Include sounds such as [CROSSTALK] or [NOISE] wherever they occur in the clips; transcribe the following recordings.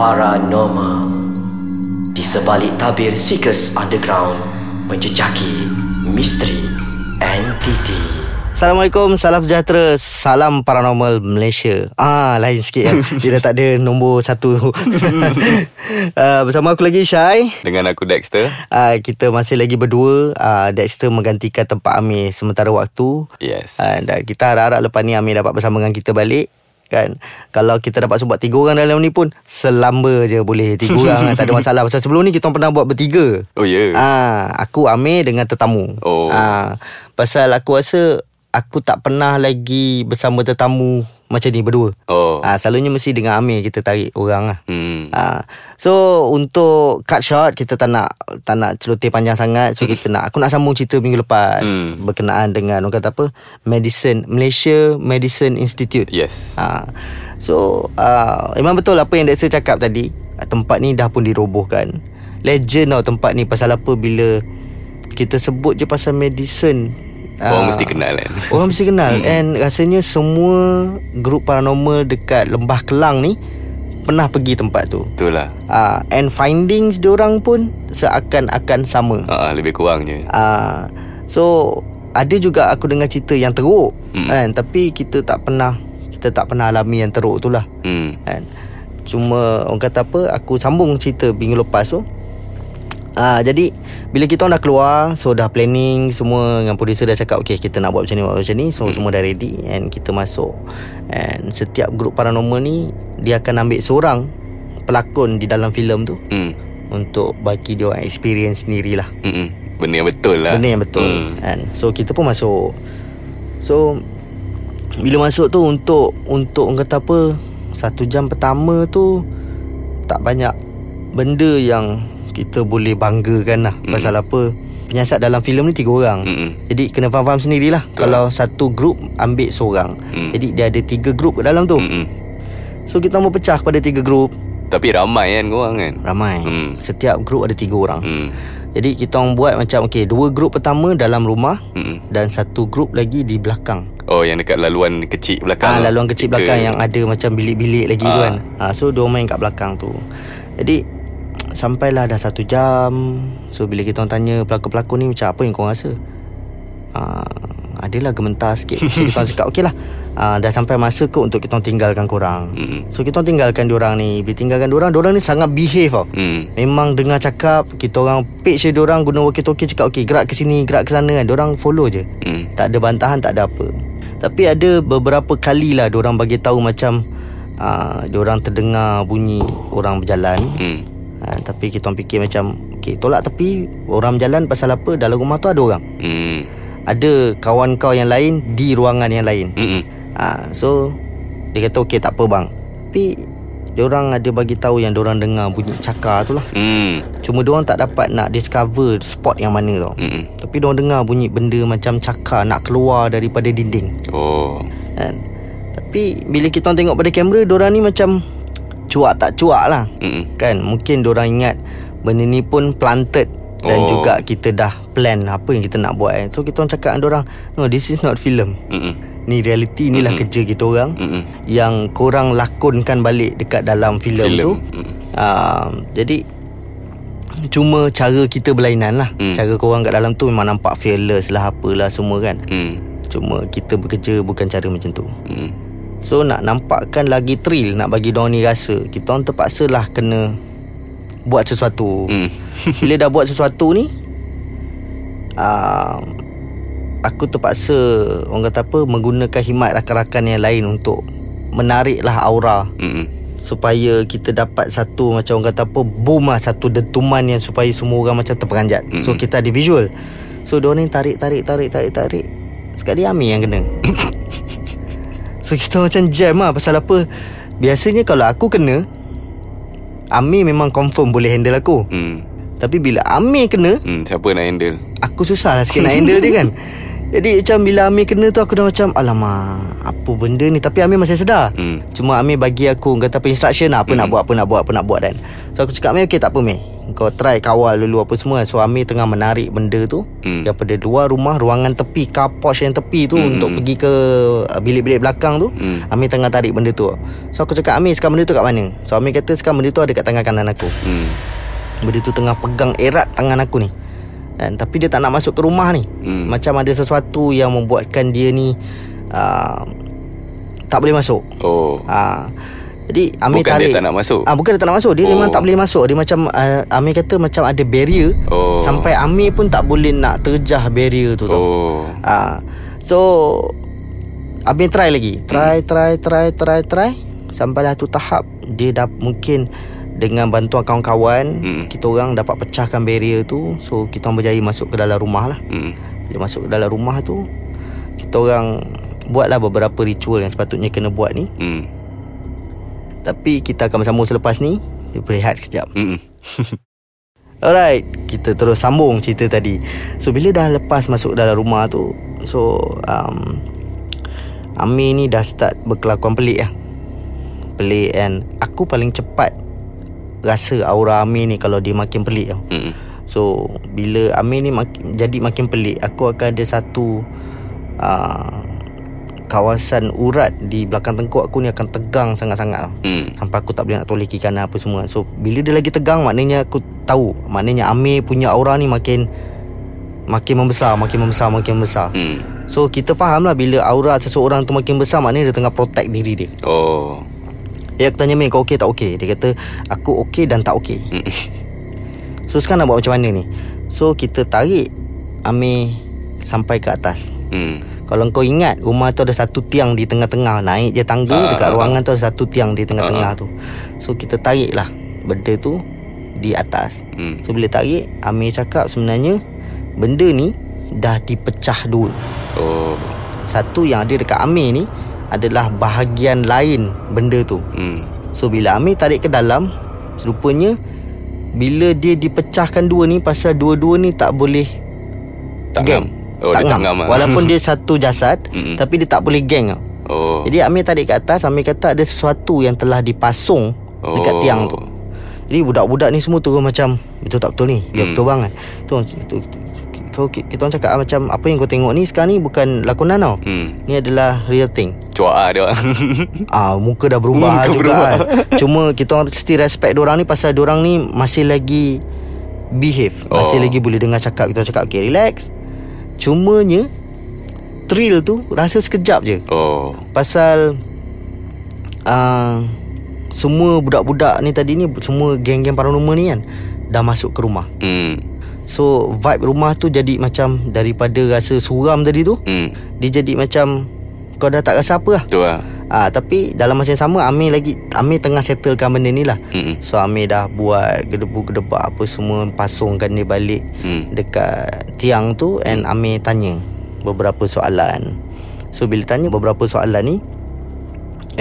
Paranormal Di sebalik tabir Seekers Underground Menjejaki misteri entiti Assalamualaikum, salam sejahtera, salam paranormal Malaysia. Ah, lain sikit ya. [LAUGHS] Dia dah tak ada nombor satu. uh, [LAUGHS] bersama aku lagi Syai. Dengan aku Dexter Uh, kita masih lagi berdua. Uh, Dexter menggantikan tempat Amir sementara waktu. Yes Uh, dan kita harap-harap lepas ni Amir dapat bersama dengan kita balik. Kan? Kalau kita dapat sebut tiga orang dalam ni pun Selamba je boleh Tiga orang tak ada [LAUGHS] masalah. Pasal sebelum ni kita pernah buat bertiga. Oh ya? Yeah. Ah, Aku Amir dengan tetamu. Oh. Ah, Pasal aku rasa Aku tak pernah lagi bersama tetamu Macam ni berdua. Oh. Ah, Selalunya mesti dengan Amir kita tarik orang lah. Hmm. Ah, so untuk cut short kita tak nak tak nak celoteh panjang sangat. So kita nak aku nak sambung cerita minggu lepas Hmm. berkenaan dengan orang kata apa? Medicine Malaysia Medicine Institute. Yes. Ha. So uh, Memang betul apa yang Dexter cakap tadi. Tempat ni dah pun dirobohkan. Legend tau tempat ni. Pasal apa? Bila Kita sebut je pasal medicine Orang ah, mesti kenal kan? Orang mesti kenal. And rasanya semua Grup paranormal dekat Lembah Kelang ni Pernah pergi tempat tu. Betul lah. Uh, And findings diorang pun Seakan-akan sama. Uh, Lebih kurang je. Uh, So Ada juga aku dengar cerita yang teruk Mm. kan? Tapi kita tak pernah Kita tak pernah alami yang teruk tu lah. Hmm. kan? Cuma orang kata apa Aku sambung cerita minggu lepas tu Ah, jadi bila kita orang dah keluar so dah planning semua dengan producer dah cakap okay kita nak buat macam ni buat macam ni so hmm. semua dah ready and kita masuk and setiap grup paranormal ni dia akan ambil seorang pelakon di dalam filem tu Hmm. untuk bagi dia orang experience sendirilah Hmm. Benda yang betul lah Benda yang betul hmm. kan So kita pun masuk So Bila masuk tu untuk Untuk kata apa Satu jam pertama tu Tak banyak Benda yang Kita boleh banggakan lah Mm. Pasal apa Penyiasat dalam filem ni tiga orang Mm-mm. Jadi kena faham-faham sendirilah Kalau satu grup ambil seorang Mm. Jadi dia ada tiga grup kat dalam tu Mm-mm. So kita mau pecah kepada tiga grup Tapi ramai kan korang kan Ramai Mm. Setiap grup ada tiga orang hmm. Jadi kita orang buat macam Okay dua grup pertama dalam rumah Mm-mm. Dan satu grup lagi di belakang Oh yang dekat laluan kecil belakang Ah, laluan kecil Ke- belakang yang ada macam bilik-bilik lagi tu Ah. kan. Ah, so dia main kat belakang tu. Jadi sampailah dah satu jam. So bila kita orang tanya pelakon-pelakon ni macam apa yang kau rasa? Ah, adalah gementar sikit. [LAUGHS] So kita orang cakap okey lah. Ah, dah sampai masa ke untuk kita orang tinggalkan korang. Mm-mm. So kita orang tinggalkan diorang ni. Bila tinggalkan diorang, diorang ni sangat behave tau. Hmm. Memang dengar cakap Kita orang page je diorang Guna walkie-talkie cakap Okay gerak ke sini Gerak ke sana kan Diorang follow je Hmm. tak ada bantahan tak ada apa tapi ada beberapa kali lah Diorang bagi tahu macam uh, Diorang terdengar bunyi Orang berjalan Hmm. Uh, Tapi kita orang fikir macam Okay tolak tepi Orang berjalan pasal apa Dalam rumah tu ada orang Hmm. Ada kawan kau yang lain Di ruangan yang lain uh, So Dia kata okay tak apa bang Tapi Diorang ada bagi tahu yang diorang dengar bunyi cakar tu lah Hmm. Cuma diorang tak dapat nak discover spot yang mana tau Mm-mm. Tapi diorang dengar bunyi benda macam cakar Nak keluar daripada dinding Oh. kan tapi bila kita tengok pada kamera Diorang ni macam Cuak tak cuak lah Mm-mm. Kan Mungkin diorang ingat Benda ni pun planted Dan Oh. juga kita dah plan Apa yang kita nak buat eh. So kita orang cakap dengan diorang No this is not film Mm-mm. Ni reality Inilah Mm-mm. kerja kita orang Mm-mm. Yang korang lakonkan balik Dekat dalam filem Filem. tu Mm. uh, Jadi Cuma cara kita berlainan lah Hmm. Cara korang kat dalam tu Memang nampak fearless lah Apalah semua kan Mm. Cuma kita bekerja Bukan cara macam tu Mm. So nak nampakkan lagi thrill Nak bagi diorang ni rasa Kita orang terpaksa lah kena Buat sesuatu Mm. [LAUGHS] Bila dah buat sesuatu ni uh, Aku terpaksa Orang kata apa Menggunakan himat rakan-rakan yang lain Untuk Menariklah aura Mm. Supaya kita dapat satu Macam orang kata apa Boom lah Satu dentuman yang Supaya semua orang macam terperanjat Mm-mm. So kita ada visual So diorang ni tarik tarik tarik tarik tarik Sekali Amir yang kena So kita macam jam lah Pasal apa Biasanya kalau aku kena Amir memang confirm boleh handle aku Mm. Tapi bila Amir kena Mm. Siapa nak handle Aku susah lah sikit nak [LAUGHS] handle dia kan Jadi macam bila Amir kena tu Aku dah macam Alamak Apa benda ni Tapi Amir masih sedar Mm. Cuma Amir bagi aku Kata apa instruction Apa Hmm. nak buat Apa nak buat Apa nak buat kan So aku cakap Amir okay tak apa Amir Kau try kawal dulu apa semua So Amir tengah menarik benda tu Hmm. Daripada luar rumah Ruangan tepi Car porch yang tepi tu Hmm. Untuk pergi ke uh, Bilik-bilik belakang tu Hmm. Amir tengah tarik benda tu So aku cakap Amir sekarang benda tu kat mana So Amir kata sekarang benda tu ada kat tangan kanan aku Hmm. Benda tu tengah pegang erat tangan aku ni Dan, Tapi dia tak nak masuk ke rumah ni Hmm. Macam ada sesuatu yang membuatkan dia ni uh, Tak boleh masuk Oh. uh, Jadi Amir Bukan tarik dia tak nak masuk. Ah bukan dia tak nak masuk Dia Oh. memang tak boleh masuk Dia macam uh, Amir kata macam ada barrier Oh. Sampai Amir pun tak boleh nak terjah barrier tu tau Oh. Ah, So Amir try lagi Try try try try try Sampailah tu tahap Dia dah mungkin Dengan bantuan kawan-kawan Hmm. Kita orang dapat pecahkan barrier tu So kita orang berjaya masuk ke dalam rumah lah Hmm. Bila masuk ke dalam rumah tu Kita orang Buatlah beberapa ritual yang sepatutnya kena buat ni Hmm. Tapi kita akan bersambung selepas ni. Kita berehat sekejap. [LAUGHS] Alright Kita terus sambung cerita tadi. So bila dah lepas masuk dalam rumah tu So um, Amir ni dah start berkelakuan pelik lah. Pelik and Aku paling cepat Rasa aura Amir ni Kalau dia makin pelik tau. Hmm. So Bila Amir ni makin, jadi makin pelik Aku akan ada satu uh, Kawasan urat Di belakang tengkuk aku ni Akan tegang sangat-sangat tau Hmm. Sampai aku tak boleh nak toleh kiri kanan apa semua So bila dia lagi tegang Maknanya aku tahu Maknanya Amir punya aura ni makin Makin membesar Makin membesar Makin membesar Hmm. So kita faham lah Bila aura seseorang tu makin besar Maknanya dia tengah protect diri dia Oh. Dia aku tanya Mir kau okey tak okey Dia kata Aku okey dan tak okey Hmm. So sekarang nak buat macam mana ni So kita tarik Amir Sampai ke atas Hmm. Kalau kau ingat Rumah tu ada satu tiang Di tengah-tengah Naik je tangga Ah, Dekat ah, ruangan tu ada satu tiang Di tengah-tengah Ah, tu So kita tarik lah Benda tu Di atas Hmm. So bila tarik Amir cakap sebenarnya Benda ni Dah dipecah dua Oh. Satu yang ada dekat Amir ni Adalah bahagian lain Benda tu Hmm. So bila Amir tarik ke dalam Rupanya Bila dia dipecahkan dua ni Pasal dua-dua ni tak boleh Tak Gang ngam. Oh, tak dia tak ngam ngam lah. Walaupun dia [LAUGHS] satu jasad Mm-mm. Tapi dia tak boleh gang tau Oh. Jadi Amir tarik ke atas Amir kata ada sesuatu yang telah dipasung Dekat Oh. tiang tu Jadi budak-budak ni semua turun macam Betul tak betul ni Ya Hmm. betul bang kan tu, tu, tu, So kita orang cakap macam Apa yang kau tengok ni sekarang ni Bukan lakonan tau Hmm. Ni adalah real thing Cuak ah dia. [LAUGHS] Ah muka dah berubah Muka juga berubah. kan. Cuma kita orang still respect orang ni pasal orang ni masih lagi behave, masih Oh. lagi boleh dengar cakap kita cakap okay relax. Cumanya thrill tu rasa sekejap je. Oh. Pasal uh, semua budak-budak ni tadi ni semua geng-geng paranormal ni kan dah masuk ke rumah. Hmm. So vibe rumah tu jadi macam daripada rasa suram tadi tu Hmm. dia jadi macam kau dah tak rasa apa lah. Tu lah. Ah tapi dalam masa yang sama Amir lagi Amir tengah settlekan benda ni lah. Hmm. So Amir dah buat gedebu-gedebak apa semua pasungkan dia balik Hmm. dekat tiang tu and Amir tanya beberapa soalan. So bila tanya beberapa soalan ni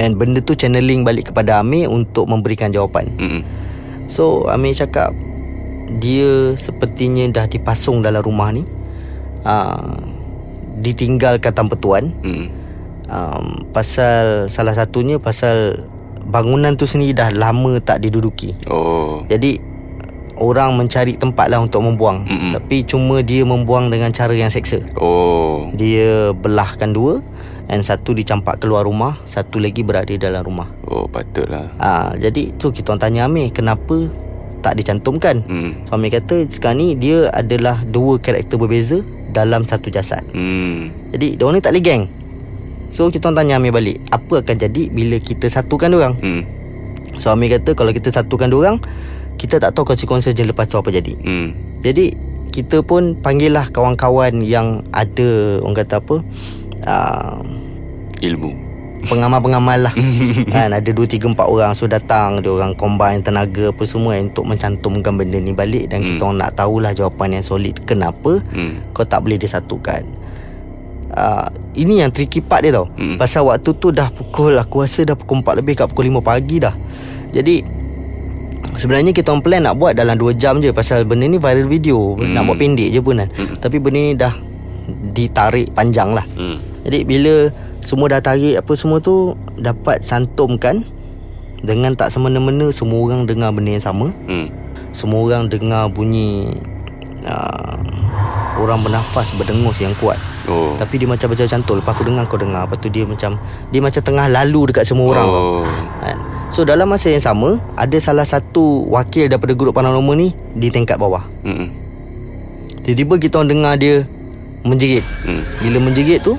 and benda tu channeling balik kepada Amir untuk memberikan jawapan. Hmm. So Amir cakap dia sepertinya dah dipasung dalam rumah ni. Uh, ditinggalkan tanpa tuan Hmm. Um, pasal salah satunya pasal bangunan tu sendiri dah lama tak diduduki. Oh. Jadi orang mencari tempat lah untuk membuang. Mm-mm. Tapi cuma dia membuang dengan cara yang seksa. Oh. Dia belahkan dua and satu dicampak keluar rumah, satu lagi berada dalam rumah. Oh patutlah. Ah, jadi tu kita orang tanya Amir, kenapa tak dicantumkan? Hmm. So Amir kata sekarang ni dia adalah dua karakter berbeza dalam satu jasad. Hmm. Jadi diorang ni tak boleh gang. So kita orang tanya Amir balik, apa akan jadi bila kita satukan diorang? Hmm. So Amir kata kalau kita satukan diorang, kita tak tahu konsekuensi je lepas tu apa jadi. Hmm. Jadi kita pun panggil lah kawan-kawan yang ada orang kata apa uh, Ilmu. pengamal-pengamal lah [LAUGHS] kan ada 2 3 4 orang so datang dia orang combine tenaga apa semua untuk mencantumkan benda ni balik dan Hmm. kita orang nak tahulah jawapan yang solid kenapa Hmm. kau tak boleh disatukan. Uh, ini yang tricky part dia tau Hmm. Pasal waktu tu dah pukul Aku rasa dah pukul 4 lebih kat pukul 5 pagi dah Jadi Sebenarnya kita orang plan nak buat dalam 2 jam je Pasal benda ni viral video Hmm. Nak buat pendek je pun kan Hmm. Tapi benda ni dah Ditarik panjang lah Hmm. Jadi bila Semua dah tarik apa semua tu Dapat santumkan Dengan tak semena-mena Semua orang dengar benda yang sama Hmm. Semua orang dengar bunyi uh, Orang bernafas berdengus yang kuat Oh. Tapi dia macam baca cantul Lepas aku dengar kau dengar Lepas tu dia macam Dia macam tengah lalu dekat semua orang Oh. kan? So dalam masa yang sama Ada salah satu wakil daripada grup paranormal ni Di tingkat bawah Mm-mm. Tiba-tiba kita orang dengar dia Menjerit Mm. Bila menjerit tu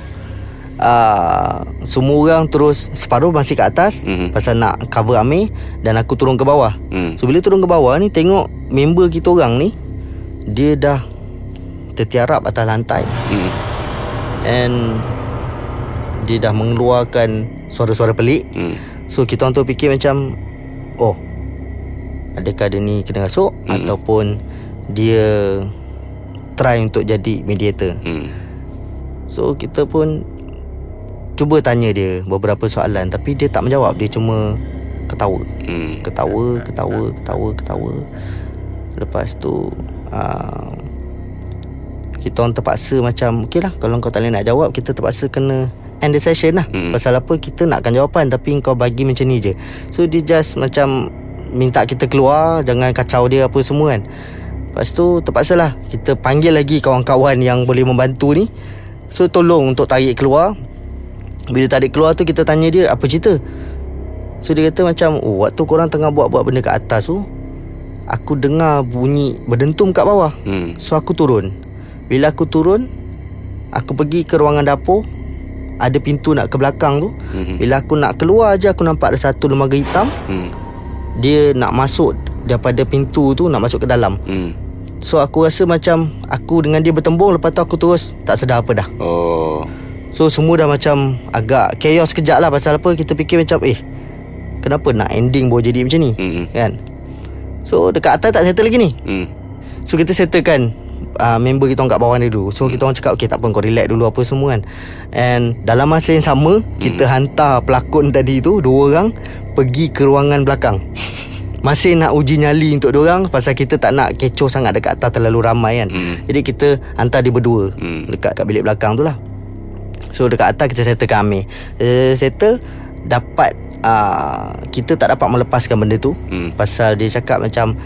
uh, Semua orang terus Separuh masih kat atas Mhm. Pasal nak cover Amir Dan aku turun ke bawah Mm. So bila turun ke bawah ni Tengok member kita orang ni Dia dah Tertiarap atas lantai Mm. And Dia dah mengeluarkan Suara-suara pelik Mm. So kita orang tu fikir macam Oh Adakah dia ni kena rasuk Hmm. Ataupun Dia Try untuk jadi mediator Mm. So kita pun Cuba tanya dia Beberapa soalan Tapi dia tak menjawab Dia cuma Ketawa Mm. Ketawa Ketawa Ketawa Ketawa Lepas tu uh, Kita orang terpaksa macam Okay lah Kalau kau tak boleh nak jawab Kita terpaksa kena End the session lah. Hmm. Pasal apa Kita nakkan jawapan Tapi kau bagi macam ni je. So dia just macam Minta kita keluar Jangan kacau dia apa semua kan. Lepas tu terpaksa lah. Kita panggil lagi kawan-kawan Yang boleh membantu ni. So tolong untuk tarik keluar. Bila tarik keluar tu Kita tanya dia Apa cerita? So dia kata macam Oh waktu korang tengah buat-buat benda kat atas tu Aku dengar bunyi Berdentum kat bawah. Mm. So aku turun Bila aku turun Aku pergi ke ruangan dapur Ada pintu nak ke belakang tu Mhm. Bila aku nak keluar je Aku nampak ada satu lembaga hitam Mm. Dia nak masuk Daripada pintu tu Nak masuk ke dalam Mm. So aku rasa macam Aku dengan dia bertembung Lepas tu aku terus Tak sedar apa dah Oh. So semua dah macam Agak chaos kejap lah Pasal apa Kita fikir macam Eh Kenapa nak ending baru jadi macam ni Mm. Kan So dekat atas tak settle lagi ni Mm. So kita settlekan uh, Member kita orang kat bawah ni dulu. So kita orang cakap Okay tak apa kau relax dulu Apa semua kan. And dalam masa yang sama Kita hantar pelakon [LAUGHS] tadi tu Dua orang Pergi ke ruangan belakang. Masih nak uji nyali untuk diorang Pasal kita tak nak kecoh sangat Dekat atas terlalu ramai kan. Mm. Jadi kita hantar dia berdua Mm. Dekat kat bilik belakang tu lah. So dekat atas kita settlekan Amir. Uh, Settle Dapat uh, Kita tak dapat melepaskan benda tu. Mm. Pasal dia cakap macam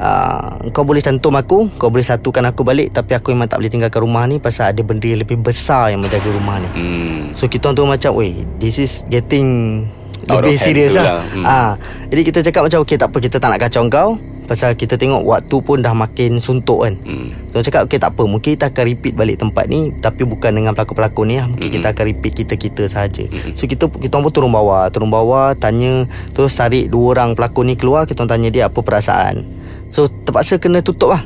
uh, Kau boleh cantum aku Kau boleh satukan aku balik Tapi aku memang tak boleh tinggalkan rumah ni Pasal ada benda yang lebih besar Yang menjaga rumah ni Mm. So kita orang tu macam Weh this is getting Out Lebih serius tu lah, lah. Hmm. Ah, Jadi kita cakap macam Okay tak apa Kita tak nak kacau kau Pasal kita tengok Waktu pun dah makin suntuk kan Mm. So cakap okay tak apa Mungkin kita akan repeat balik tempat ni Tapi bukan dengan pelakon-pelakon ni lah Mungkin Mm-mm. kita akan repeat kita-kita sahaja Mm-mm. So kita kita pun turun bawah Turun bawah Tanya Terus tarik dua orang pelakon ni keluar Kita tanya dia apa perasaan So terpaksa kena tutup lah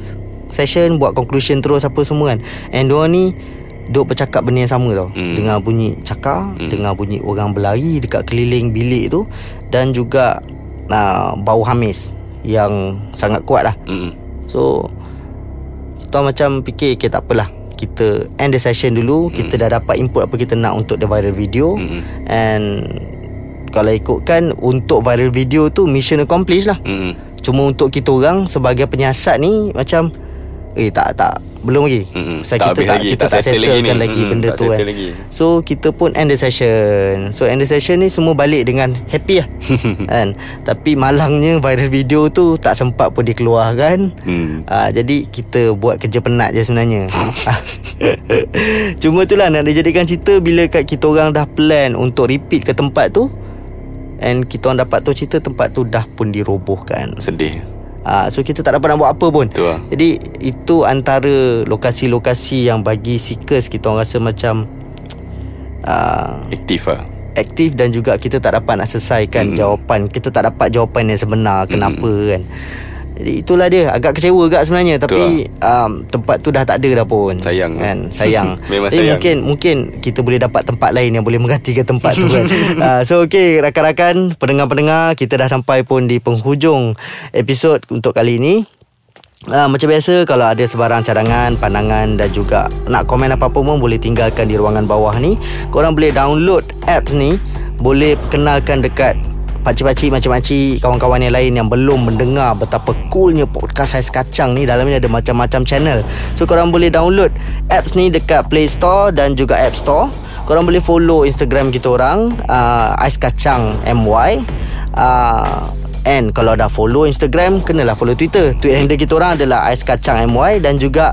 Session Buat conclusion terus apa semua kan And diorang ni Duk bercakap benda yang sama tau Mm. Dengar bunyi cakar Mm. Dengar bunyi orang berlari Dekat keliling bilik tu Dan juga uh, Bau hamis Yang sangat kuat lah Mm. So Kita macam fikir Okay tak apalah Kita end the session dulu Kita dah dapat input Apa kita nak Untuk the viral video Mm. And Kalau ikutkan Untuk viral video tu Mission accomplished lah Mm. Cuma untuk kita orang Sebagai penyiasat ni Macam Eh tak tak Belum lagi. Pasal Tak kita tak, lagi, kita tak tak settle lagi settlekan lagi Mm-mm, benda tu kan. lagi. So kita pun end the session. So end the session ni Semua balik dengan Happy lah. [LAUGHS] Kan? Tapi malangnya Viral video tu Tak sempat pun dikeluarkan. Mm. Ah, jadi kita buat kerja penat je sebenarnya. [LAUGHS] Cuma itulah nak dijadikan cerita Bila kat kita orang dah plan Untuk repeat ke tempat tu And kita orang dapat tu cerita Tempat tu dah pun dirobohkan Sedih. Ah, So kita tak dapat nak buat apa pun Betul lah. Jadi itu antara lokasi-lokasi yang bagi seekers Kita orang rasa macam uh, Aktif lah. Aktif dan juga kita tak dapat nak selesaikan Mm. jawapan Kita tak dapat jawapan yang sebenar Kenapa kan Jadi itulah dia Agak kecewa agak sebenarnya Tapi um, tempat tu dah tak ada dah pun Sayang lah. kan? Sayang [LAUGHS] Memang Jadi sayang. mungkin Mungkin kita boleh dapat tempat lain Yang boleh menggantikan tempat tu kan uh, [LAUGHS] So okay Rakan-rakan Pendengar-pendengar Kita dah sampai pun di penghujung Episod untuk kali ini Uh, macam biasa kalau ada sebarang cadangan, pandangan dan juga nak komen apa-apa pun boleh tinggalkan di ruangan bawah ni. Korang boleh download apps ni, boleh kenalkan dekat pakcik-pakcik, macam-macam kawan-kawan yang lain yang belum mendengar betapa coolnya podcast Ais Kacang ni. Dalam ni ada macam-macam channel. So korang boleh download apps ni dekat Play Store dan juga App Store. Korang boleh follow Instagram kita orang uh, Ais Kacang MY. Uh, And kalau dah follow Instagram Kenalah follow Twitter Tweet handle kita orang adalah Ais Kacang MY Dan juga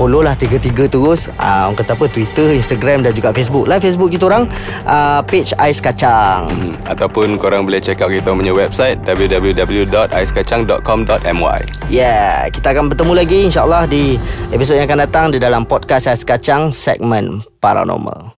Follow lah tiga-tiga terus. Uh, Orang kata apa Twitter, Instagram dan juga Facebook. Live Facebook kita orang uh, Page Ais Kacang. Hmm, Ataupun korang boleh check out kita punya website www.aiskacang.com.my Yeah Kita akan bertemu lagi InsyaAllah di Episod yang akan datang Di dalam podcast Ais Kacang Segmen Paranormal